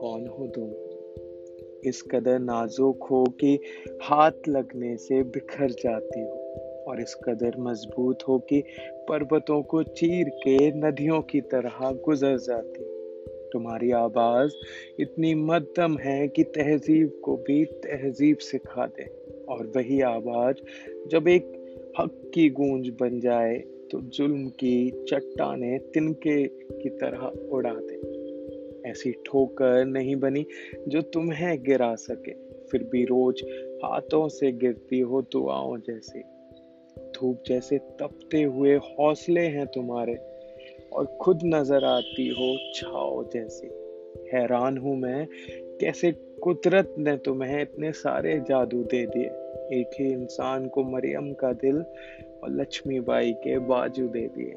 कौन हो तुम? इस कदर नाजुक हो कि हाथ लगने से बिखर जाती हो, और इस कदर मज़बूत हो कि पर्वतों को चीर के नदियों की तरह गुजर जाती तुम्हारी आवाज़ इतनी मध्यम है कि तहजीब को भी तहजीब सिखा दे, और वही आवाज़ जब एक हक की गूंज बन जाए तो जुल्म की चट्टाने तिनके की तरह उड़ा दे। ऐसी ठोकर नहीं बनी जो तुम्हें गिरा सके। फिर भी रोज हाथों से गिरती हो दुआओं जैसी। धूप जैसे तपते हुए हौसले हैं तुम्हारे और खुद नज़र आती हो छाओ जैसी। हैरान हूँ मैं, कैसे कुदरत ने तुम्हें इतने सारे जादू दे दिए? एक ही इंसान को मरियम का दिल और लक्ष्मीबाई के बाजू दे दिए।